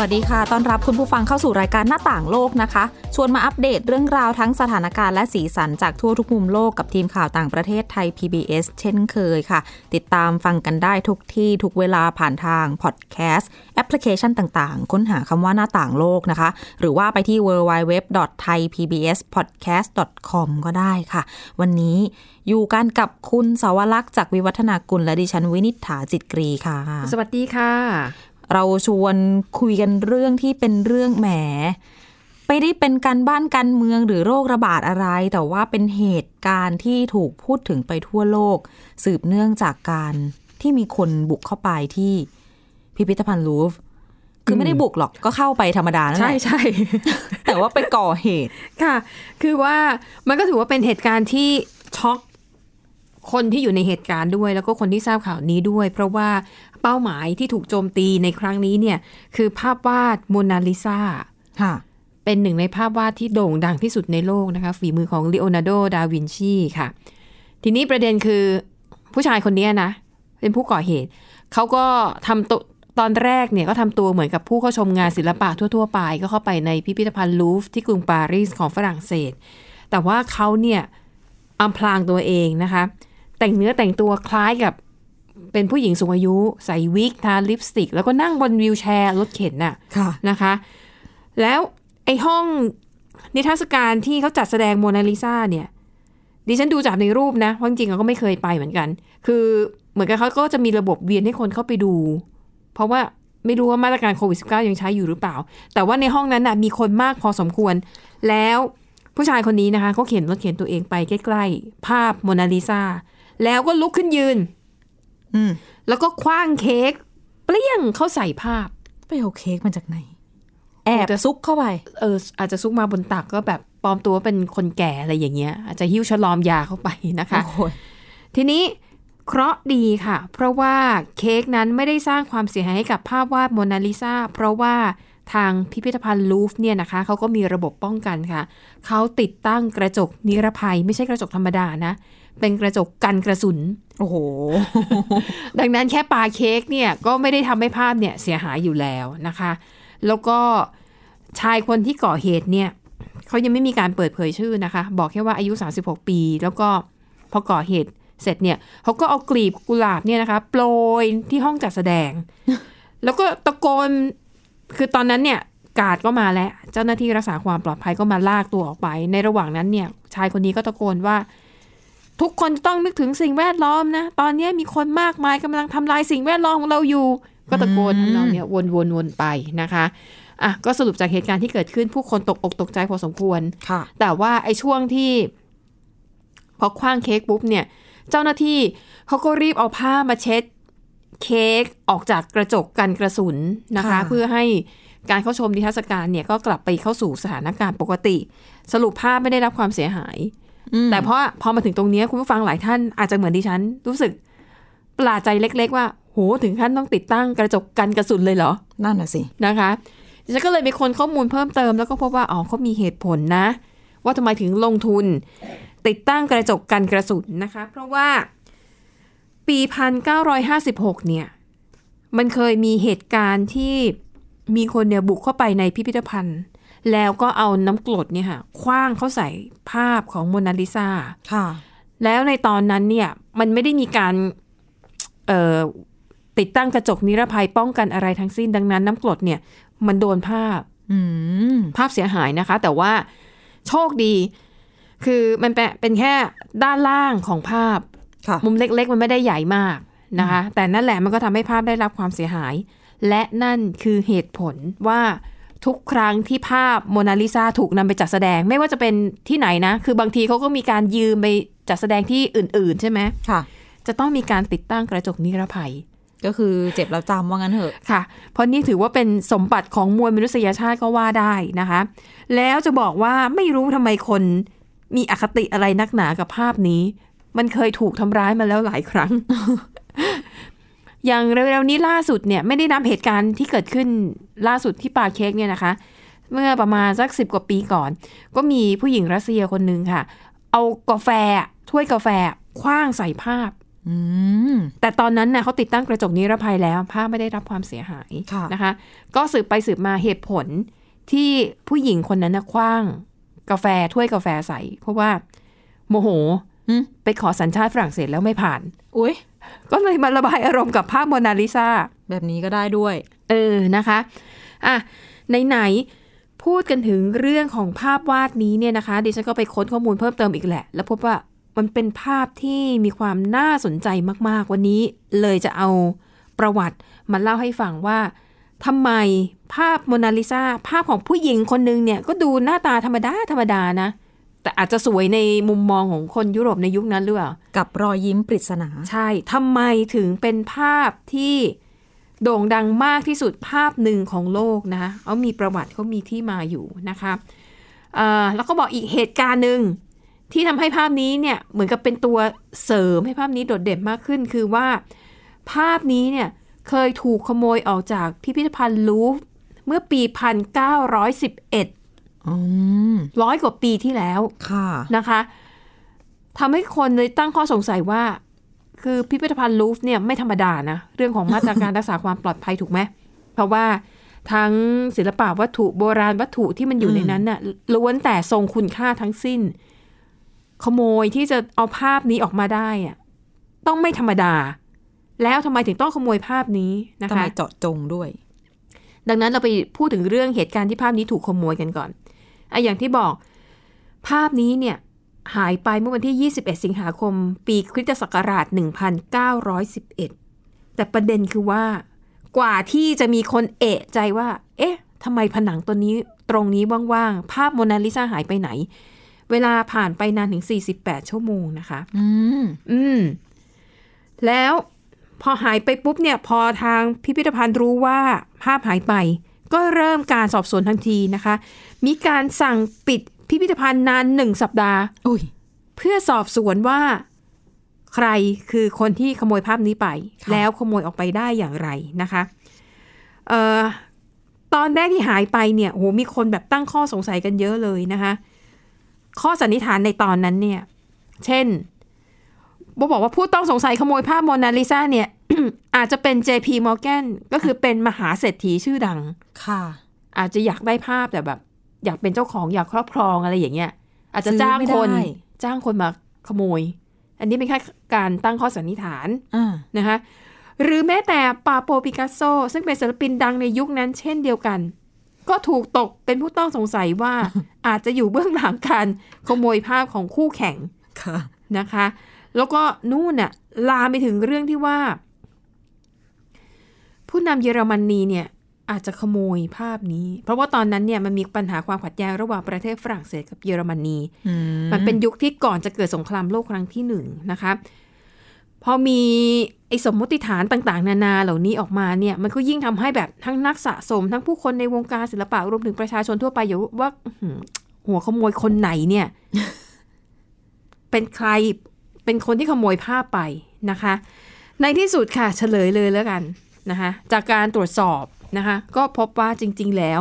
วัสดีค่ะ ต้อนรับคุณผู้ฟังเข้าสู่รายการหน้าต่างโลกนะคะ ชวนมาอัปเดตเรื่องราวทั้งสถานการณ์และสีสันจากทั่วทุกมุมโลกกับทีมข่าวต่างประเทศไทย PBS เช่นเคยค่ะ ติดตามฟังกันได้ทุกที่ทุกเวลาผ่านทางพอดแคสต์แอปพลิเคชันต่างๆ ค้นหาคำว่าหน้าต่างโลกนะคะ หรือว่าไปที่ www.thaipbspodcast.com ก็ได้ค่ะ วันนี้อยู่กันกับคุณสาวลักษณ์จากวิวัฒนากุลและดิฉันวินิฐาจิตกรีค่ะ สวัสดีค่ะ เราชวนคุยกันเรื่องที่เป็นเรื่องแหมไม่ได้เป็นการบ้านการเมืองหรือโรคระบาดอะไร แต่ว่าเป็นเหตุการณ์ที่ถูกพูดถึงไปทั่วโลก สืบเนื่องจากการที่มีคนบุกเข้าไปที่พิพิธภัณฑ์ลูฟร์คือไม่ได้บุกหรอกก็เข้าไปธรรมดานั่นแหใช่ละใช่แต่ว่าไปก่อเหตุค่ะ คือว่ามันก็ถือว่าเป็นเหตุการณ์ที่ช็อก คนที่อยู่ในเหตุการณ์ด้วย แล้วก็คนที่ทราบข่าวนี้ด้วย เพราะว่าเป้าหมายที่ถูกโจมตีในครั้งนี้เนี่ยคือภาพวาดโมนาลิซาค่ะเป็นหนึ่งในภาพวาดที่โด่งดังที่สุดในโลกนะคะ ฝีมือของลีโอนาร์โด ดาวินชีค่ะ ทีนี้ประเด็นคือผู้ชายคนนี้นะ เป็นผู้ก่อเหตุ เขาก็ทำตัวตอนแรกเนี่ยก็ทำตัวเหมือนกับผู้เข้าชมงานศิลปะทั่ว ๆ ไป ก็เข้าไปในพิพิธภัณฑ์ลูฟร์ที่กรุงปารีสของฝรั่งเศส แต่ว่าเขาเนี่ยอำพรางตัวเองนะคะ แต่งเนื้อแต่งตัวคล้ายกับเป็นผู้หญิงสูงอายุ ใส่วิกทาลิปสติก แล้วก็นั่งบนวิวแชร์รถเข็นน่ะค่ะนะคะ แล้วไอ้ห้องนิทรรศการที่เขาจัดแสดงโมนาลิซาเนี่ยดิฉันดูจากในรูปนะเพราะจริงๆเราก็ไม่เคยไปเหมือนกัน คือเหมือนกับเขาก็จะมีระบบเวียนให้คนเข้าไปดู เพราะว่าไม่รู้ว่ามาตรการโควิด -19 ยังใช้อยู่หรือเปล่า แต่ว่าในห้องนั้นน่ะมีคนมากพอสมควร แล้วผู้ชายคนนี้นะคะเขาเขียนรถเขียนตัวเองไปใกล้ๆ ภาพโมนาลิซา แล้วก็ลุกขึ้นยืนอืมแล้วก็คว้างเค้กเปรี้ยงเข้าใส่ภาพ ไปเอาเค้กมาจากไหน แอบซุกเข้าไป เออ อาจจะซุกมาบนตักก็แบบปลอมตัวเป็นคนแก่อะไรอย่างเงี้ย อาจจะหิ้วฉลอมยาเข้าไปนะคะโอ้ยทีนี้เคราะห์ดีค่ะ เพราะว่าเค้กนั้นไม่ได้สร้างความเสียหายให้กับภาพวาดโมนาลิซาเพราะว่าทางพิพิธภัณฑ์ลูฟร์เนี่ยนะคะเขาก็มีระบบป้องกันค่ะ เขาติดตั้งกระจกนิรภัย ไม่ใช่กระจกธรรมดานะ เป็นกระจกกันกระสุน โอ้โห ดังนั้นแค่ปาเค้กเนี่ยก็ไม่ได้ทำให้ภาพเนี่ยเสียหายอยู่แล้วนะคะ แล้วก็ชายคนที่ก่อเหตุเนี่ยเขายังไม่มีการเปิดเผยชื่อนะคะ บอกแค่ว่าอายุ 36 ปี แล้วก็พอก่อเหตุเสร็จเนี่ยเขาก็เอากลีบกุหลาบเนี่ยนะคะโปรยที่ห้องจัดแสดง แล้วก็ตะโกนคือตอนนั้นเนี่ยกาดก็มาแล้ว เจ้าหน้าที่รักษาความปลอดภัยก็มาลากตัวออกไป ในระหว่างนั้นเนี่ย ชายคนนี้ก็ตะโกนว่า ทุกคนจะต้องนึกถึงสิ่งแวดล้อมนะ ตอนนี้มีคนมากมายกำลังทำลายสิ่งแวดล้อมของเราอยู่ ก็ตะโกนทำนองเนี้ยวนวนวนไปนะคะอะก็สรุปจากเหตุการณ์ที่เกิดขึ้นผู้คนตกอกตกใจพอสมควรค่ะ แต่ว่าไอ้ช่วงที่ พอคว้างเค้กปุ๊บเนี่ย เจ้าหน้าที่เขาก็รีบเอาผ้ามาเช็ดเค้กออกจากกระจกกันกระสุนนะคะค่ะเพื่อให้การเข้าชมนิทรรศการเนี่ยก็กลับไปเข้าสู่สถานการณ์ปกติ สรุปภาพไม่ได้รับความเสียหายม แต่เพราะพอมาถึงตรงเนี้ยคุณผู้ฟังหลายท่านอาจจะเหมือนดิฉัน รู้สึกประหลาดใจเล็ก ๆ ว่า โหถึงขั้นต้องติดตั้งกระจกกันกระสุนเลยเหรอ นั่นน่ะสินะคะดิฉันก็เลยมีคนข้อมูลเพิ่มเติมแล้วก็พบว่าอ๋อเขามีเหตุผลนะ ว่าทำไมถึงลงทุน ติดตั้งกระจกกันกระสุนนะคะ เพราะว่าปี 1956 เนี่ย มันเคยมีเหตุการณ์ที่มีคนเนี่ยบุกเข้าไปในพิพิธภัณฑ์ แล้วก็เอาน้ำกรดเนี่ยค่ะคว้างเข้าใส่ภาพของโมนาลิซาค่ะ แล้วในตอนนั้นเนี่ยมันไม่ได้มีการเอ่อติดตั้งกระจกนิรภัยป้องกันอะไรทั้งสิ้นดังนั้น น้ำกรดเนี่ย มันโดนภาพอืมภาพเสียหายนะคะ แต่ว่าโชคดี คือมันเป็นเป็นแค่ด้านล่างของภาพค่ะมุมเล็ก ๆ มันไม่ได้ใหญ่มากนะคะ แต่นั่นแหละมันก็ทำให้ภาพได้รับความเสียหาย และนั่นคือเหตุผลว่า ทุกครั้งที่ภาพโมนาลิซาถูกนำไปจัดแสดงไม่ว่าจะเป็นที่ไหนนะ คือบางทีเขาก็มีการยืมไปจัดแสดงที่อื่น ๆ ใช่ไหมค่ะ จะต้องมีการติดตั้งกระจกนิรภัย ก็คือเจ็บแล้วจำว่างั้นเถอะค่ะ เพราะนี่ถือว่าเป็นสมบัติของมวลมนุษยชาติก็ว่าได้นะคะ แล้วจะบอกว่าไม่รู้ทำไมคนมีอคติอะไรนักหนากับภาพนี้ มันเคยถูกทำร้ายมาแล้วหลายครั้ง อย่างเร็วๆนี้ล่าสุดเนี่ยไม่ได้นับเหตุการณ์ที่เกิดขึ้นล่าสุดที่ปาเค้กเนี่ยนะคะ เมื่อประมาณสักสิบกว่าปีก่อน ก็มีผู้หญิงรัสเซียคนหนึ่งค่ะ เอากาแฟถ้วยกาแฟคว้างใส่ภาพอืมแต่ตอนนั้นน่ะเขาติดตั้งกระจกนิรภัยแล้วภาพไม่ได้รับความเสียหายค่ะนะคะ ก็สืบไปสืบมาเหตุผลที่ผู้หญิงคนนั้นนะคว้าง กาแฟถ้วยกาแฟใส่ เพราะว่า โมโหอืมไปขอสัญชาติฝรั่งเศสแล้วไม่ผ่าน อุ้ย ก็เลยมาระบายอารมณ์กับภาพโมนาลิซาแบบนี้ก็ได้ด้วย เออนะคะอะไหนๆพูดกันถึงเรื่องของภาพวาดนี้เนี่ยนะคะ ดิฉันก็ไปค้นข้อมูลเพิ่มเติมอีกแหละ แล้วพบว่ามันเป็นภาพที่มีความน่าสนใจมาก ๆ วันนี้เลยจะเอาประวัติมาเล่าให้ฟังว่าทำไมภาพโมนาลิซาภาพของผู้หญิงคนหนึงเนี่ยก็ดูหน้าตาธรรมดาธรรมดานะ แต่อาจจะสวยในมุมมองของคนยุโรปในยุคนั้นหรือเปล่า กับรอยยิ้มปริศนา ใช่ทำไมถึงเป็นภาพที่โด่งดังมากที่สุดภาพหนึ่งของโลกนะคะเขามีประวัติเขามีที่มาอยู่นะคะเอ่อแล้วก็บอกอีกเหตุการณ์หนึ่งที่ทำให้ภาพนี้เนี่ยเหมือนกับเป็นตัวเสริมให้ภาพนี้โดดเด่นมากขึ้น คือว่าภาพนี้เนี่ยเคยถูกขโมยออกจากพิพิธภัณฑ์ลูฟร์เมื่อปี 1911อืม ร้อยกว่าปีที่แล้วค่ะนะคะทำให้คนเลยตั้งข้อสงสัยว่า คือพิพิธภัณฑ์ลูฟร์เนี่ยไม่ธรรมดานะ เรื่องของมาตรการรักษาความปลอดภัยถูกไหม เพราะว่าทั้งศิลปะวัตถุโบราณวัตถุที่มันอยู่ในนั้นน่ะล้วนแต่ทรงคุณค่าทั้งสิ้น ขโมยที่จะเอาภาพนี้ออกมาได้อะต้องไม่ธรรมดา แล้วทำไมถึงต้องขโมยภาพนี้นะทำไมคะเจาะจงด้วย ดังนั้นเราไปพูดถึงเรื่องเหตุการณ์ที่ภาพนี้ถูกขโมยกันก่อน อะอย่างที่บอก ภาพนี้เนี่ยหายไปเมื่อวันที่ 21 สิงหาคม ปีคริสตศักราช 1911 แต่ประเด็นคือว่ากว่าที่จะมีคนเอะใจว่า เอ๊ะทำไมผนังตัวนี้ตรงนี้ว่างๆ ภาพโมนาลิซาหายไปไหน เวลาผ่านไปนานถึง 48 ชั่วโมงนะคะ อืม อืม แล้วพอหายไปปุ๊บเนี่ย พอทางพิพิธภัณฑ์รู้ว่าภาพหายไป ก็เริ่มการสอบสวนทันทีนะคะ มีการสั่งปิดพิพิธภัณฑ์นานหนึ่งสัปดาห์อุ้ยเพื่อสอบสวนว่าใครคือคนที่ขโมยภาพนี้ไปค่ะแล้วขโมยออกไปได้อย่างไรนะคะเอ่อตอนแรกที่หายไปเนี่ยโหมีคนแบบตั้งข้อสงสัยกันเยอะเลยนะคะ ข้อสันนิษฐานในตอนนั้นเนี่ย เช่น บบอกว่าผู้ต้องสงสัยขโมยภาพโมนาลิซาเนี่ยอาจจะเป็น JP Morgan ก็คือเป็นมหาเศรษฐีชื่อดัง ค่ะ อาจจะอยากได้ภาพแต่แบบ อยากเป็นเจ้าของอยากครอบครองอะไรอย่างเงี้ย อาจจะจ้างซื้อไม่คนได้จ้างคนมาขโมย อันนี้เป็นแค่การตั้งข้อสันนิษฐานอ่านะคะหรือแม้แต่ปาโปปิกัสโซ ซึ่งเป็นศิลปินดังในยุคนั้นเช่นเดียวกัน ก็ถูกตกเป็นผู้ต้องสงสัยว่าอาจจะอยู่เบื้องหลังการขโมยภาพของคู่แข่งค่ะนะคะ แล้วก็นู่นน่ะลามไปถึงเรื่องที่ว่า ผู้นำเยอรมนีเนี่ยอาจจะขโมยภาพนี้ เพราะว่าตอนนั้นเนี่ยมันมีปัญหาความขัดแย้งระหว่างประเทศฝรั่งเศสกับเยอรมนีมันเป็นยุคที่ก่อนจะเกิดสงครามโลกครั้งที่หนึ่งนะคะพอมีไอ้สมมติฐานต่าง ๆ นานาเหล่านี้ออกมาเนี่ยมันก็ยิ่งทำให้แบบทั้งนักสะสม ทั้งผู้คนในวงการศิลปะรวมถึงประชาชนทั่วไปอยู่ว่าหัวขโมยคนไหนเนี่ย เป็นใคร เป็นคนที่ขโมยภาพไปนะคะ ในที่สุดค่ะเฉลยเลยแล้วกันนะคะจากการตรวจสอบนะคะก็พบว่าจริง ๆ แล้ว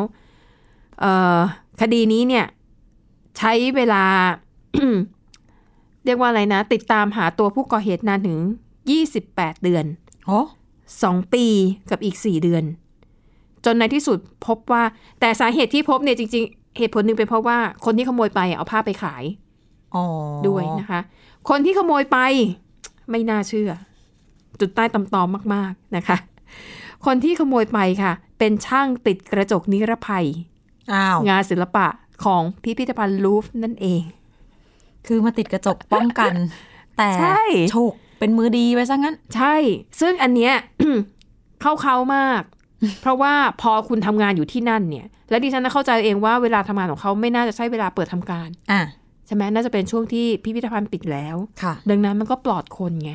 เอ่อคดีนี้เนี่ยใช้เวลา เรียกว่าอะไรนะ ติดตามหาตัวผู้ก่อเหตุนานถึง 28 เดือนโอ้2ปีกับอีก 4 เดือน จนในที่สุดพบว่า แต่สาเหตุที่พบเนี่ยจริง ๆ เหตุผลหนึ่งเป็นเพราะว่าคนที่ขโมยไปเอาภาพไปขายอ๋อ ด้วยนะคะ คนที่ขโมยไปไม่น่าเชื่อ จุดใต้ตำตอมมาก ๆนะคะ คนที่ขโมยไปค่ะ เป็นช่างติดกระจกนิรภัยอ้าวงานศิลปะของพิพิธภัณฑ์ลูฟร์นั่นเอง คือมาติดกระจกป้องกัน แต่ใช่โฉกเป็นมือดีไว้ซะงั้น ใช่ ซึ่งอันเนี้ยเข้าเขามาก เพราะว่าพอคุณทำงานอยู่ที่นั่นเนี่ย และดิฉันน่ะเข้าใจเองว่าเวลาทำงานของเขาไม่น่าจะใช่เวลาเปิดทำการ อะ ใช่ไหมน่าจะเป็นช่วงที่พิพิธภัณฑ์ปิดแล้วค่ะ ดังนั้นมันก็ปลอดคนไง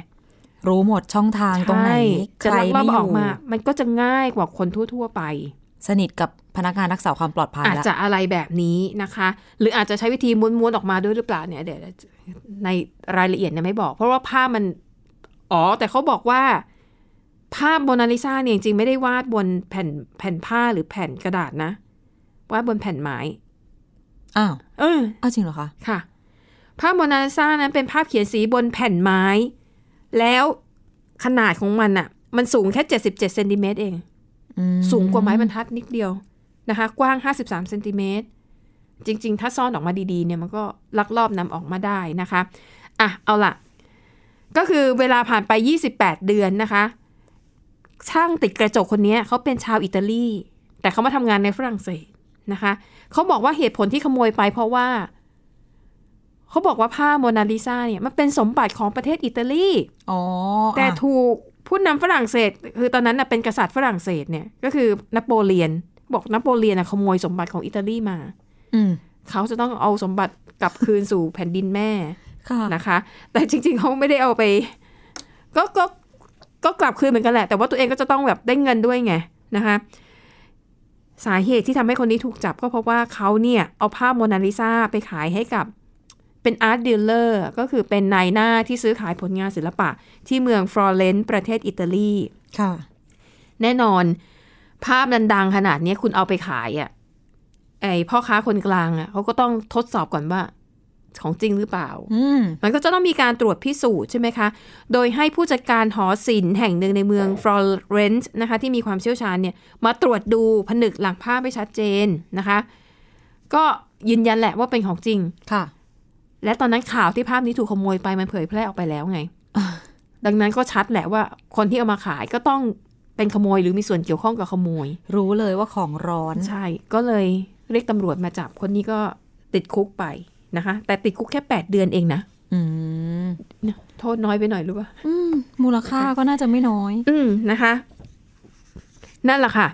รู้หมดช่องทางตรงไหนใช่ใคจะรลักลอบไม่อออกยู่มา มันก็จะง่ายกว่าคนทั่ว ๆ ไป สนิทกับพนักงานรักษาความปลอดภัยอาจแล้วจะอะไรแบบนี้นะคะ หรืออาจจะใช้วิธีม้วนๆออกมาด้วยหรือเปล่าเนี่ยเดี๋ยวในรายละเอียดเนี่ยไม่บอก เพราะว่าภาพมันอ๋อ แต่เขาบอกว่า ภาพโมนาลิซาเนี่ยจริงๆไม่ได้วาดบนแผ่นแผ่นผ้าหรือแผ่นกระดาษนะวาดบนแผ่นไม้ อ้าวเอออ้าวจริงเหรอคะ ค่ะ ภาพโมนาลิซานั้นเป็นภาพเขียนสีบนแผ่นไม้ แล้วขนาดของมันอะมันสูงแค่ 77เซนติเมตรเองอืมสูงกว่าไม้บรรทัดนิดเดียวนะคะ กว้าง 53เซนติเมตร จริง ๆ ถ้าซ่อนออกมาดีๆ เนี่ยมันก็ลักลอบนำออกมาได้นะคะ อะ เอาล่ะก็คือเวลาผ่านไป 28 เดือนนะคะ ช่างติดกระจกคนนี้เขาเป็นชาวอิตาลี แต่เขามาทำงานในฝรั่งเศสนะคะ เขาบอกว่าเหตุผลที่ขโมยไปเพราะว่า เขาบอกว่าผ้าโมนาลิซาเนี่ยมันเป็นสมบัติของประเทศอิตาลีอ๋อแต่อะถูกผู้นำฝรั่งเศส คือตอนนั้นน่ะเป็นกษัตริย์ฝรั่งเศสเนี่ย ก็คือนโปเลียน บอกนโปเลียนน่ะขโมยสมบัติของอิตาลีมาอืมเขาจะต้องเอาสมบัติกลับคืนสู่แผ่นดินแม่ค่ะนะคะ แต่จริง ๆเขาไม่ได้เอาไป ก็ก็ก็กลับคืนเหมือนกันแหละ แต่ว่าตัวเองก็จะต้องแบบได้เงินด้วยไงนะคะ สาเหตุที่ทำให้คนนี้ถูกจับก็เพราะว่าเขาเนี่ยเอาภาพโมนาลิซาไปขายให้กับเป็น art dealer ก็คือเป็นนายหน้าที่ซื้อขายผลงานศิลปะ ที่เมืองฟลอเรนซ์ประเทศอิตาลีค่ะ แน่นอน ภาพดังๆขนาดนี้คุณเอาไปขายอะ่ะไอพ่อค้าคนกลางอะ่ะเขาก็ต้องทดสอบก่อนว่า ของจริงหรือเปล่าอืมมันก็จะต้องมีการตรวจพิสูจน์ใช่ไหมคะ โดยให้ผู้จัดการหอศิลป์แห่งหนึ่งในเมืองฟลอเรนซ์นะคะ ที่มีความเชี่ยวชาญเนี่ย มาตรวจดูผนึกหลังภาพไปชัดเจนนะคะ ก็ยืนยันแหละว่าเป็นของจริง ค่ะ และตอนนั้นข่าวที่ภาพนี้ถูกขโมยไปมันเผยแพร่ออกไปแล้วไง ดังนั้นก็ชัดแหละว่าคนที่เอามาขายก็ต้องเป็นขโมยหรือมีส่วนเกี่ยวข้องกับขโมย รู้เลยว่าของร้อน ใช่ ก็เลยเรียกตำรวจมาจับ คนนี้ก็ติดคุกไป นะคะ แต่ติดคุกแค่8เดือนเองนะอืมโทษน้อยไปหน่อยหรือเปล่าอืมมูลค่าก็น่าจะไม่น้อย อืมนะคะ นั่นแหละค่ะ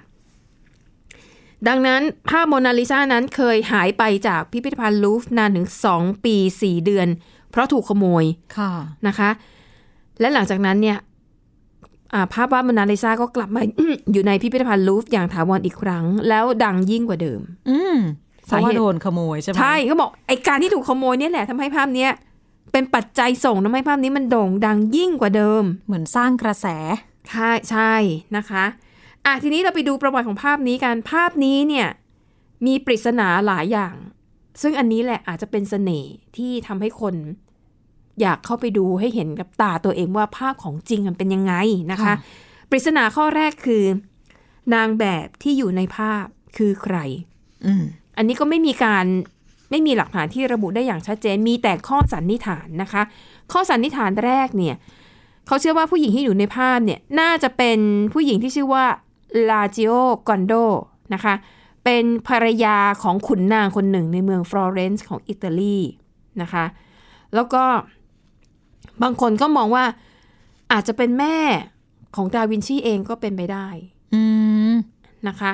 ดังนั้นภาพโมนาลิซานั้นเคยหายไปจากพิพิธภัณฑ์ลูฟร์นานถึง2ปี4เดือน เพราะถูกขโมยค่ะนะคะ และหลังจากนั้นเนี่ยอ่าภาพวาดโมนาลิซาก็กลับมาอยู่ในพิพิธภัณฑ์ลูฟร์อย่างถาวรอีกครั้ง แล้วดังยิ่งกว่าเดิม อืมเพราะว่า สาเหตุโดนขโมยใช่ไหมใช่ก็บอกไอการที่ถูกขโมยเนี่ยแหละทำให้ภาพเนี้ยเป็นปัจจัยส่งทำให้ภาพนี้มันโด่งดังยิ่งกว่าเดิม เหมือนสร้างกระแสใช่ใช่นะคะอะทีนี้เราไปดูประวัติของภาพนี้กันภาพนี้เนี่ยมีปริศนาหลายอย่าง ซึ่งอันนี้แหละอาจจะเป็นเสน่ห์ที่ทำให้คนอยากเข้าไปดูให้เห็นกับตาตัวเองว่าภาพของจริงมันเป็นยังไงนะคะค่ะปริศนาข้อแรกคือ นางแบบที่อยู่ในภาพคือใครอืม อันนี้ก็ไม่มีการไม่มีหลักฐานที่ระบุได้อย่างชัดเจน มีแต่ข้อสันนิษฐานนะคะ ข้อสันนิษฐานแรกเนี่ยเขาเชื่อว่าผู้หญิงที่อยู่ในภาพเนี่ยน่าจะเป็นผู้หญิงที่ชื่อว่าลาจิโอกอนโดนะคะ เป็นภรรยาของขุนนางคนหนึ่งในเมืองฟลอเรนซ์ของอิตาลีนะคะ แล้วก็บางคนก็มองว่าอาจจะเป็นแม่ของดาวินชีเองก็เป็นไปได้นะคะ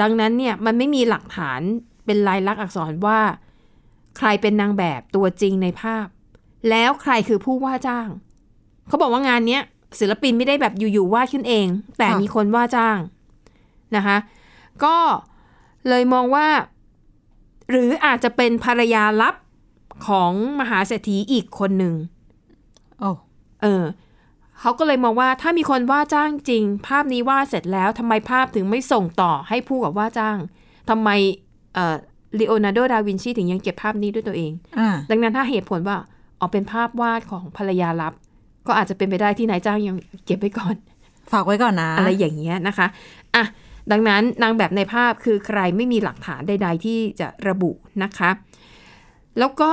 ดังนั้นเนี่ยมันไม่มีหลักฐานเป็นลายลักษณ์อักษรว่า ใครเป็นนางแบบตัวจริงในภาพ แล้วใครคือผู้ว่าจ้าง เขาบอกว่างานเนี้ยศิลปินไม่ได้แบบอยู่ๆวาดขึ้นเอง แต่ค่ะมีคนว่าจ้างนะคะ ก็เลยมองว่า หรืออาจจะเป็นภรรยาลับของมหาเศรษฐีอีกคนหนึ่งโอ้เออ เขาก็เลยมองว่าถ้ามีคนว่าจ้างจริง ภาพนี้วาดเสร็จแล้วทำไมภาพถึงไม่ส่งต่อให้ผู้กับว่าจ้างทำไมเอ่อลีโอนาร์โด ดาวินชีถึงยังเก็บภาพนี้ด้วยตัวเองอ่าดังนั้นถ้าเหตุผลว่าออกเป็นภาพวาดของภรรยาลับ ก็อาจจะเป็นไปได้ที่นายจ้างยังเก็บไว้ก่อน ฝากไว้ก่อนนะ อะไรอย่างเงี้ยนะคะอะดังนั้นนางแบบในภาพคือใครไม่มีหลักฐานใด ๆ ที่จะระบุนะคะ แล้วก็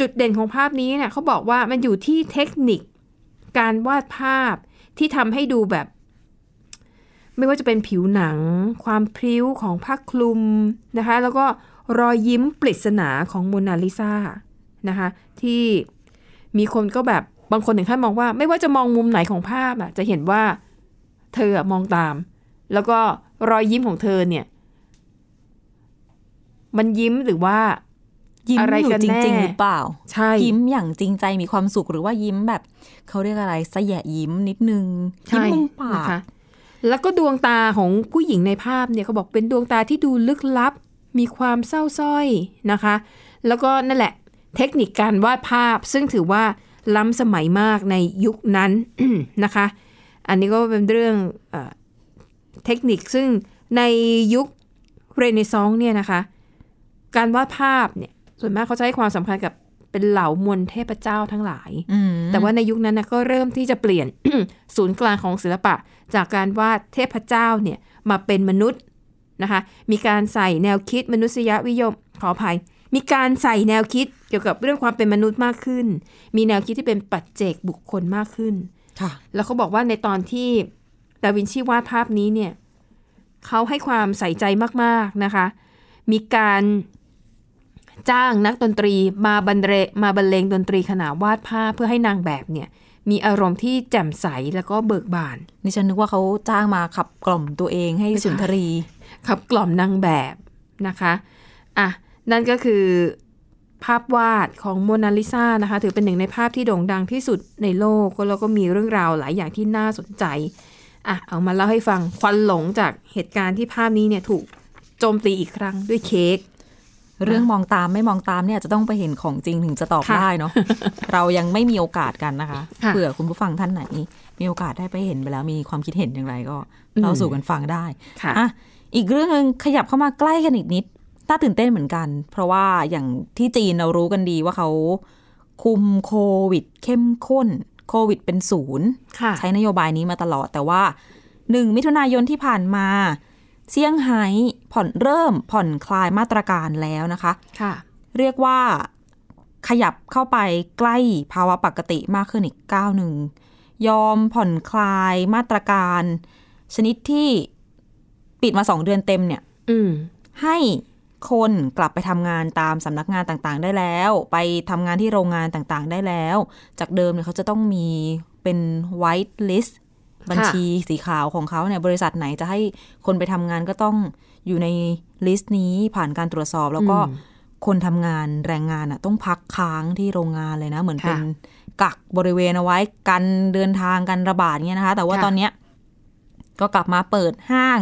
จุดเด่นของภาพนี้เนี่ยเขาบอกว่ามันอยู่ที่เทคนิค การวาดภาพที่ทำให้ดูแบบ ไม่ว่าจะเป็นผิวหนัง ความพริ้วของผ้าคลุมนะคะ แล้วก็รอยยิ้มปริศนาของโมนาลิซานะคะ ที่มีคนก็แบบบางคนถึงขั้นมองว่า ไม่ว่าจะมองมุมไหนของภาพอะจะเห็นว่าเธอมองตาม แล้วก็รอยยิ้มของเธอเนี่ย มันยิ้มหรือว่า ยิ้มอะไรอยู่กันจแน่ริง ๆ หรือเปล่า ใช่ ยิ้มอย่างจริงใจมีความสุขหรือว่ายิ้มแบบเขาเรียกอะไรสยะยิ้มนิดนึง ยิ้มใช่มุมปานะกคะแล้วก็ดวงตาของผู้หญิงในภาพเนี่ยเขาบอกเป็นดวงตาที่ดูลึกลับ มีความเศร้าสร้อยนะคะ แล้วก็นั่นแหละ เทคนิคการวาดภาพ ซึ่งถือว่าล้ำสมัยมากในยุคนั้นนะคะ อันนี้ก็เป็นเรื่องเออเทคนิคซึ่งในยุคเรเนซองส์เนี่ยนะคะ การวาดภาพเนี่ย ส่วนมากเขาจะให้ความสำคัญกับเป็นเหล่ามวลเทพเจ้าทั้งหลายอืมแต่ว่าในยุคนั้นนะก็เริ่มที่จะเปลี่ยนศูนย์กลางของศิลปะ จากการวาดเทพเจ้าเนี่ยมาเป็นมนุษย์นะคะ มีการใส่แนวคิดมนุษยวิยมขออภัย มีการใส่แนวคิดเกี่ยวกับเรื่องความเป็นมนุษย์มากขึ้น มีแนวคิดที่เป็นปัจเจกบุคคลมากขึ้น ค่ะ แล้วเขาบอกว่าในตอนที่ดาวินชีวาดภาพนี้เนี่ยเขาให้ความใส่ใจมากๆนะคะ มีการ จ้างนักดนตรีมาบรรเลงมาบรรเลงดนตรีขณะวาดภาพเพื่อให้นางแบบเนี่ยมีอารมณ์ที่แจ่มใสแล้วก็เบิกบานนี่ฉันนึกว่าเขาจ้างมาขับกล่อมตัวเองให้ไม่ใช่สุนทรี ขับกล่อมนางแบบนะคะอะนั่นก็คือภาพวาดของโมนาลิซานะคะ ถือเป็นหนึ่งในภาพที่โด่งดังที่สุดในโลกแล้วก็มีเรื่องราวหลายอย่างที่น่าสนใจอะเอามาเล่าให้ฟังควันหลงจากเหตุการณ์ที่ภาพนี้เนี่ยถูกโจมตีอีกครั้งด้วยเค้ก เรื่องมองตามไม่มองตามเนี่ยจะต้องไปเห็นของจริงถึงจะตอบค่ะได้เนาะเรายังไม่มีโอกาสกันนะคะค่ะเผื่อคุณผู้ฟังท่านไหน มีโอกาสได้ไปเห็นไปแล้วมีความคิดเห็นอย่างไรก็อืมเราสู่กันฟังได้ค่ะอะอีกเรื่องหนึงขยับเข้ามาใกล้กันอีกนิดน่าตื่นเต้นเหมือนกัน เพราะว่าอย่างที่จีนเรารู้กันดีว่าเขาคุมโควิด เข้มข้น โควิดเป็นศูนย์ค่ะใช้นโยบายนี้มาตลอดแต่ว่าหนึ่งมิถุนายนที่ผ่านมา เซี่ยงไฮ้ผ่อนเริ่มผ่อนคลายมาตรการแล้วนะคะค่ะ เรียกว่าขยับเข้าไปใกล้ภาวะปกติมากขึ้นอีกก้าวหนึ่ง ยอมผ่อนคลายมาตรการ ชนิดที่ปิดมาสองเดือนเต็มเนี่ยอืมให้คนกลับไปทำงานตามสำนักงานต่างๆ ได้แล้ว ไปทำงานที่โรงงานต่างๆ ได้แล้ว จากเดิมเนี่ยเขาจะต้องมีเป็น white list บัญชีสีขาวของเขาเนี่ยบริษัทไหนจะให้คนไปทำงานก็ต้องอยู่ในลิสต์นี้ผ่านการตรวจสอบแล้วก็อืมคนทำงานแรงงานอะต้องพักค้างที่โรงงานเลยนะ เหมือนค่ะเป็นกักบริเวณเอาไว้กันเดินทางกันระบาดเงี้ยนะคะ แต่ว่าค่ะตอนเนี้ยก็กลับมาเปิดห้าง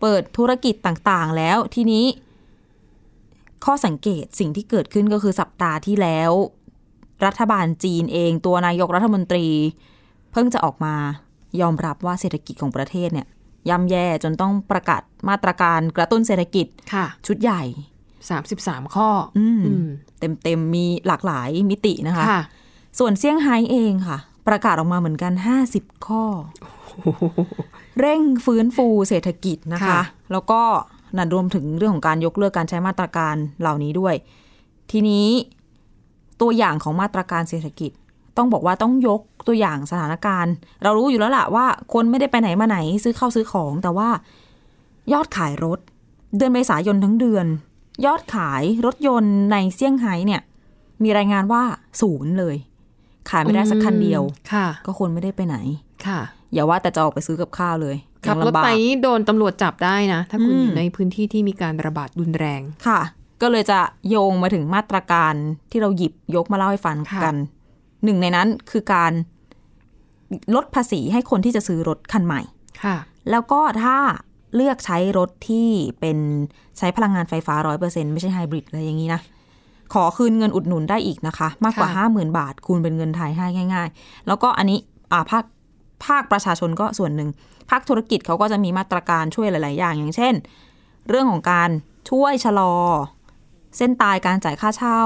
เปิดธุรกิจต่างๆ แล้วทีนี้ ข้อสังเกตสิ่งที่เกิดขึ้นก็คือสัปดาห์ที่แล้ว รัฐบาลจีนเองตัวนายกรัฐมนตรี เพิ่งจะออกมา ยอมรับว่าเศรษฐกิจของประเทศเนี่ยย่ำแย่จนต้องประกาศมาตรการกระตุ้นเศรษฐกิจค่ะชุดใหญ่สามสิบสามข้ออืมอืมเต็มๆมีหลากหลายมิตินะคะค่ะส่วนเซี่ยงไฮ้เองค่ะ ประกาศออกมาเหมือนกัน 50 ข้อ เร่งฟื้นฟูเศรษฐกิจนะคะค่ะแล้วก็นั่นรวมถึงเรื่องของการยกเลิกการใช้มาตรการเหล่านี้ด้วย ทีนี้ตัวอย่างของมาตรการเศรษฐกิจ ต้องบอกว่าต้องยกตัวอย่างสถานการณ์ เรารู้อยู่แล้วล่ะว่า คนไม่ได้ไปไหนมาไหน ซื้อข้าวซื้อของ แต่ว่ายอดขายรถ เดือนเมษายนทั้งเดือน ยอดขายรถยนต์ในเซี่ยงไฮ้เนี่ย มีรายงานว่าศูนย์เลย ขายไม่ได้สักคันเดียวค่ะ ก็คนไม่ได้ไปไหนค่ะ อย่าว่าแต่จะออกไปซื้อกับข้าวเลยขับยังรถลำบากไปนี่โดนตำรวจจับได้นะ ถ้าคุณอืมอยู่ในพื้นที่ที่มีการระบาดรุนแรงค่ะ ก็เลยจะโยงมาถึงมาตรการที่เราหยิบยกมาเล่าให้ฟังค่ะกัน หนึ่งในนั้นคือการลดภาษีให้คนที่จะซื้อรถคันใหม่ ค่ะ แล้วก็ถ้าเลือกใช้รถที่เป็นใช้พลังงานไฟฟ้าร้อยเปอร์เซ็นไม่ใช่ไฮบริดอะไรอย่างนี้นะ ขอคืนเงินอุดหนุนได้อีกนะคะ มากกว่าค่ะห้าหมื่นบาท คูณเป็นเงินไทยให้ง่าย ๆ แล้วก็อันนี้อ่าภาคภาคประชาชนก็ส่วนหนึ่ง ภาคธุรกิจเขาก็จะมีมาตรการช่วยหลาย ๆ อย่าง อย่างเช่น เรื่องของการช่วยชะลอ เส้นตายการจ่ายค่าเช่า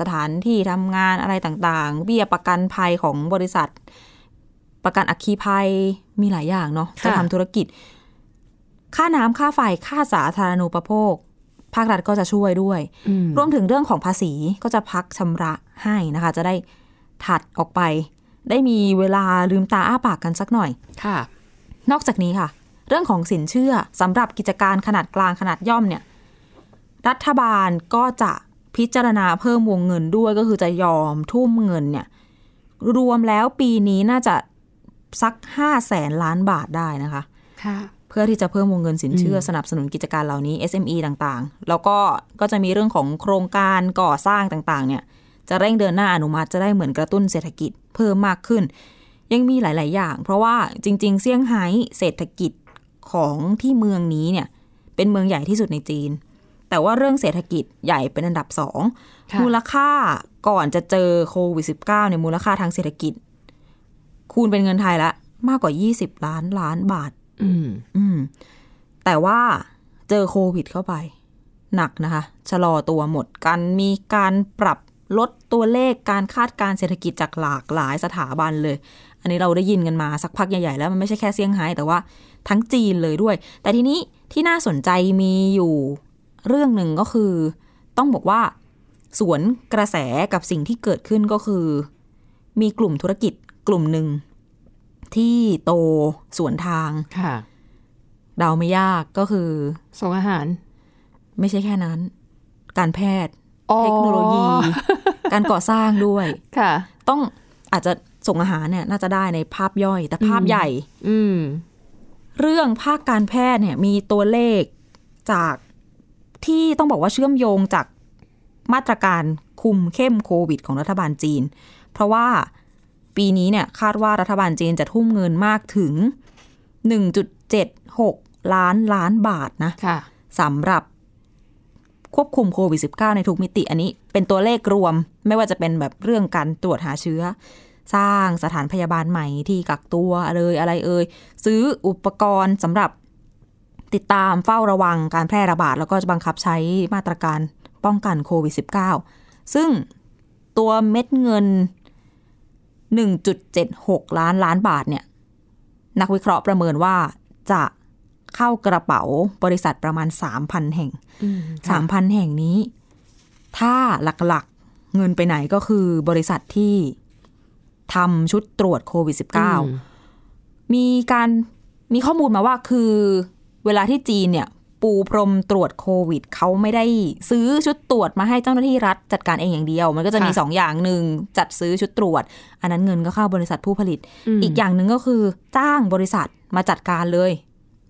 สถานที่ทำงานอะไรต่างๆ เบี้ยประกันภัยของบริษัท ประกันอัคคีภัยมีหลายอย่างเนาะค่ะจะทำธุรกิจ ค่าน้ำค่าไฟค่าสาธารณูปโภค ภาครัฐก็จะช่วยด้วยอืมรวมถึงเรื่องของภาษีก็จะพักชำระให้นะคะ จะได้ถัดออกไป ได้มีเวลาลืมตาอ้าปากกันสักหน่อยค่ะ นอกจากนี้ค่ะ เรื่องของสินเชื่อสำหรับกิจการขนาดกลางขนาดย่อมเนี่ย รัฐบาลก็จะพิจารณาเพิ่มวงเงินด้วยก็คือจะยอมทุ่มเงินเนี่ยรวมแล้วปีนี้น่าจะสักห้าแสนล้านบาทได้นะคะค่ะเพื่อที่จะเพิ่มวงเงินสินเชื่ออสนับสนุนกิจการเหล่านี้ SME ต่างๆ แล้วก็ก็จะมีเรื่องของโครงการก่อสร้างต่างๆ เนี่ย จะเร่งเดินหน้าอนุมัติจะได้เหมือนกระตุ้นเศรษฐกิจเพิ่มมากขึ้น ยังมีหลาย ๆ อย่าง เพราะว่าจริง ๆ เซี่ยงไฮ้เศรษฐกิจของที่เมืองนี้เนี่ย เป็นเมืองใหญ่ที่สุดในจีน แต่ว่าเรื่องเศรษฐกิจใหญ่เป็นอันดับสองค่ะมูลค่าก่อนจะเจอโควิด -19 เนี่ยมูลค่าทางเศรษฐกิจ คูณเป็นเงินไทยละ มากกว่า 20 ล้านล้านบาท อืมอืม แต่ว่าเจอโควิดเข้าไป หนักนะคะ ชะลอตัวหมดกันมีการปรับลดตัวเลขการคาดการณ์เศรษฐกิจจากหลากหลายสถาบันเลย อันนี้เราได้ยินกันมาสักพักใหญ่ๆแล้วมันไม่ใช่แค่เซี่ยงไฮ้แต่ว่าทั้งจีนเลยด้วย แต่ทีนี้ที่น่าสนใจมีอยู่ เรื่องหนึ่งก็คือ ต้องบอกว่า สวนกระแสกับสิ่งที่เกิดขึ้นก็คือ มีกลุ่มธุรกิจกลุ่มหนึ่ง ที่โตสวนทางค่ะเดาไม่ยากก็คือส่งอาหาร ไม่ใช่แค่นั้น การแพทย์อ๋อเทคโนโลยี การก่อสร้างด้วยค่ะ ต้องอาจจะส่งอาหารเนี่ย น่าจะได้ในภาพย่อย แต่ภาพอืมใหญ่ อืมเรื่องภาคการแพทย์เนี่ย มีตัวเลขจาก ที่ต้องบอกว่าเชื่อมโยงจากมาตรการคุมเข้มโควิด ของรัฐบาลจีน เพราะว่าปีนี้เนี่ยคาดว่ารัฐบาลจีนจะทุ่มเงินมากถึง 1.76 ล้านล้านบาทนะค่ะสำหรับควบคุมโควิด -19 ในทุกมิติอันนี้ เป็นตัวเลขรวมไม่ว่าจะเป็นแบบเรื่องการตรวจหาเชื้อ สร้างสถานพยาบาลใหม่ที่กักตัวเลยอะไรเอ่ยซื้ออุปกรณ์สำหรับ ติดตามเฝ้าระวังการแพร่ระบาด แล้วก็จะบังคับใช้มาตรการป้องกันโควิด -19 ซึ่งตัวเม็ดเงิน 1.76 ล้านล้านบาทเนี่ย นักวิเคราะห์ประเมินว่าจะเข้ากระเป๋าบริษัทประมาณ 3,000 แห่งอืม3,000 แห่งนี้ ถ้าหลักๆเงินไปไหนก็คือบริษัทที่ทำชุดตรวจโควิด -19 มีการมีข้อมูลมาว่าคือ เวลาที่จีนเนี่ยปูพรมตรวจโควิดเขาไม่ได้ซื้อชุดตรวจมาให้เจ้าหน้าที่รัฐจัดการเองอย่างเดียว มันก็จะมีค่ะสองอย่างหนึ่งจัดซื้อชุดตรวจ อันนั้นเงินก็เข้าบริษัทผู้ผลิตมอีกอย่างหนึ่งก็คือจ้างบริษัทมาจัดการเลย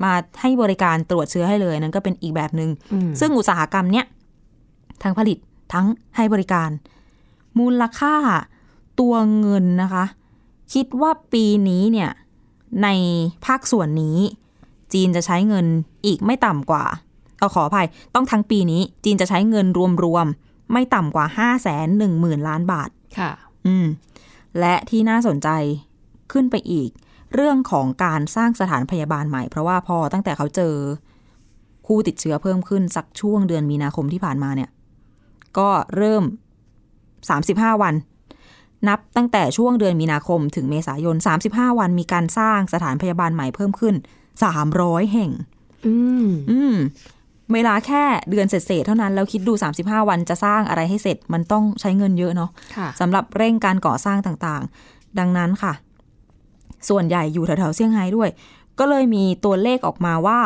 มาให้บริการตรวจเชื้อให้เลยนั่นก็เป็นอีกแบบหนึอืม่งซึ่งอุตสาหกรรมเนี้ยทั้งผลิตทั้งให้บริการ มูลค่าตัวเงินนะคะ คิดว่าปีนี้เนี่ยในภาคส่วนนี้ จีนจะใช้เงินอีกไม่ต่ำกว่าเอาขออภัยต้องทั้งปีนี้ จีนจะใช้เงินรวมๆไม่ต่ำกว่า5 1 0 0 0 0ล้านบาทค่ะ อืม และที่น่าสนใจขึ้นไปอีก เรื่องของการสร้างสถานพยาบาลใหม่ เพราะว่าพอตั้งแต่เขาเจอผู้ติดเชื้อเพิ่มขึ้นสักช่วงเดือนมีนาคมที่ผ่านมาเนี่ย ก็เริ่ม 35 วัน นับตั้งแต่ช่วงเดือนมีนาคมถึงเมษายน 35 วันมีการสร้างสถานพยาบาลใหม่เพิ่มขึ้น 300 แห่ง อืมอืมเวลาแค่เดือนเศษๆเท่านั้น แล้วคิดดู 35 วันจะสร้างอะไรให้เสร็จมันต้องใช้เงินเยอะเนาะค่ะสำหรับเร่งการก่อสร้างต่างๆ ดังนั้นค่ะ ส่วนใหญ่อยู่แถวๆเซี่ยงไฮ้ด้วย ก็เลยมีตัวเลขออกมาว่า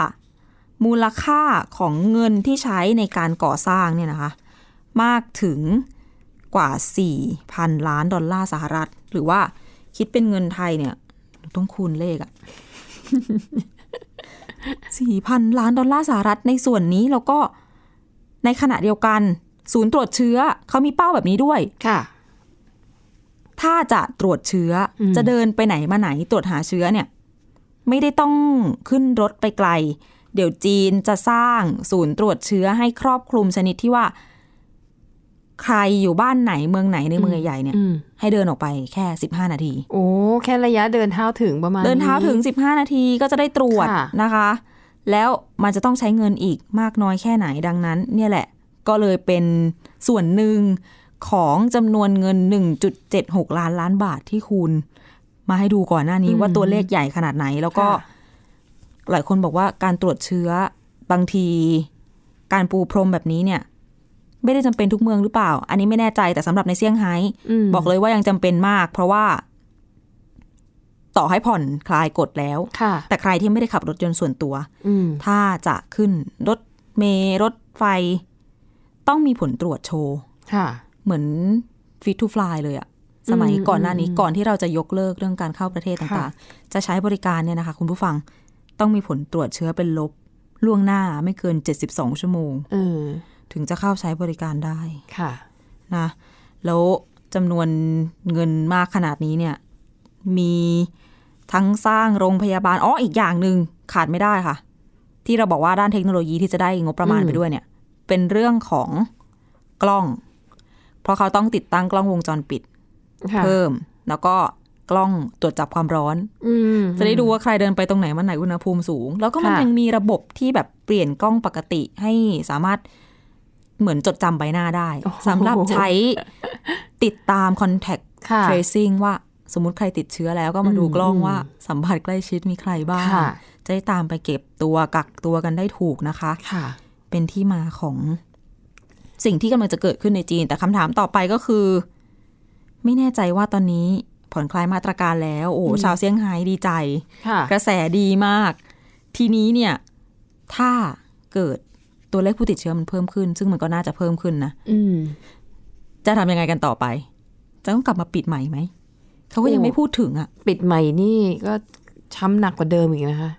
มูลค่าของเงินที่ใช้ในการก่อสร้างเนี่ยนะคะ มากถึงกว่า 4,000 ล้านดอลลาร์สหรัฐ หรือว่าคิดเป็นเงินไทยเนี่ย ต้องคูณเลขอะ 4,000ล้านดอลลาร์สหรัฐในส่วนนี้แล้วก็ในขณะเดียวกัน ศูนย์ตรวจเชื้อเขามีเป้าแบบนี้ด้วยค่ะ ถ้าจะตรวจเชื้ออมจะเดินไปไหนมาไหนตรวจหาเชื้อเนี่ย ไม่ได้ต้องขึ้นรถไปไกล เดี๋ยวจีนจะสร้างศูนย์ตรวจเชื้อให้ครอบคลุมชนิดที่ว่า ใครอยู่บ้านไหนเมืองไหนในเมืองใหญ่ๆเนี่ยอืมให้เดินออกไปแค่15นาที โอ้แค่ระยะเดินเท้าถึงประมาณ เดินเท้าถึง15นาทีก็จะได้ตรวจค่ะนะคะ แล้วมันจะต้องใช้เงินอีกมากน้อยแค่ไหนดังนั้น เนี่ยแหละ ก็เลยเป็นส่วนหนึ่งของจำนวนเงิน 1.76 ล้านล้านบาทที่คุณ มาให้ดูก่อนหน้านี้อืมว่าตัวเลขใหญ่ขนาดไหน แล้วก็ค่ะหลายคนบอกว่าการตรวจเชื้อบางที การปูพรมแบบนี้เนี่ย ไม่ได้จำเป็นทุกเมืองหรือเปล่า อันนี้ไม่แน่ใจแต่สำหรับในเซี่ยงไฮ้มบอกเลยว่ายังจำเป็นมาก เพราะว่า ต่อให้ผ่อนคลายกฎแล้วค่ะแต่ใครที่ไม่ได้ขับรถยนต์ส่วนตัวอืมถ้าจะขึ้นรถเมล์รถไฟ ต้องมีผลตรวจโชว์ค่ะเหมือน fit to fly เลยอะสมัยอืมก่อนหน้านี้อืมก่อนที่เราจะยกเลิกเรื่องการเข้าประเทศต่างค่ะๆจะใช้บริการเนี่ยนะคะ คุณผู้ฟังต้องมีผลตรวจเชื้อเป็นลบล่วงหน้าไม่เกิน 72 ชั่วโมงเออ ถึงจะเข้าใช้บริการได้ค่ะนะแล้วจำนวนเงินมากขนาดนี้เนี่ย มีทั้งสร้างโรงพยาบาลอ๋ออีกอย่างหนึ่งขาดไม่ได้ค่ะ ที่เราบอกว่าด้านเทคโนโลยีที่จะได้งบประมาณอืมไปด้วยเนี่ย เป็นเรื่องของกล้อง เพราะเขาต้องติดตั้งกล้องวงจรปิดค่ะเพิ่มแล้วก็กล้องตรวจจับความร้อนอืมจะได้ดูว่าใครเดินไปตรงไหนมันไหนอุณหภูมิสูง แล้วก็มันค่ะยังมีระบบที่แบบเปลี่ยนกล้องปกติให้สามารถ เหมือนจดจำใบหน้าได้สำหรับใช้ติดตาม contact ค่ะ tracing ว่าสมมติใครติดเชื้อแล้วก็มาดูอืมกล้องอืมว่าสัมผัสใกล้ชิดมีใครบ้างค่ะจะได้ตามไปเก็บตัวกักตัวกันได้ถูกนะคะค่ะ เป็นที่มาของสิ่งที่กำลังจะเกิดขึ้นในจีน แต่คำถามต่อไปก็คือ ไม่แน่ใจว่าตอนนี้ผ่อนคลายมาตรการแล้ว โอ้โหชาวเซี่ยงไฮ้ดีใจค่ะกระแสดีมาก ทีนี้เนี่ย ถ้าเกิด ตัวเลขผู้ติดเชื้อมันเพิ่มขึ้น ซึ่งมันก็น่าจะเพิ่มขึ้นนะอืมจะทำยังไงกันต่อไป จะต้องกลับมาปิดใหม่ไหม เขาก็ยังโอ้ไม่พูดถึงอะ่ะปิดใหม่นี่ก็ช้ำหนักกว่าเดิมอีกนะคะ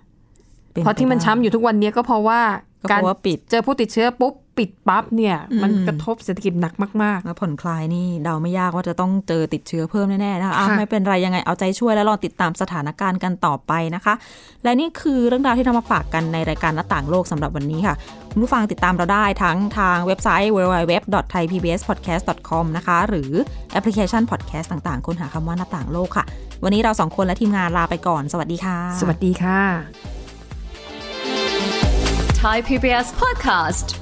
ป็เพราะที่มันไปได้ช้ำอยู่ทุกวันนี้ก็เพราะว่าก็เพการราะว่าปิดเจอผู้ติดเชื้อปุ๊บ ปิดปั๊บเนี่ย มันอืมกระทบเศรษฐกิจหนักมากแล้วผ่อนคลายนี่เดาไม่ยากว่าจะต้องเจอติดเชื้อเพิ่มแน่ๆนะคะอะค่ะไม่เป็นไรยังไงเอาใจช่วยแล้วรอติดตามสถานการณ์กันต่อไปนะคะ และนี่คือเรื่องราวที่นำมาฝากกันในรายการหน้าต่างโลกสำหรับวันนี้ค่ะคุณผู้ฟังติดตามเราได้ทั้งทางเว็บไซต์ www.thaipbspodcast.com นะคะ หรือแอปพลิเคชัน podcast ต่างๆ ค้นหาคำว่าหน้าต่างโลกค่ะ วันนี้เราสองคนและทีมงานลาไปก่อน สวัสดีค่ะๆสวัสดีค่ะ Thai PBS podcast.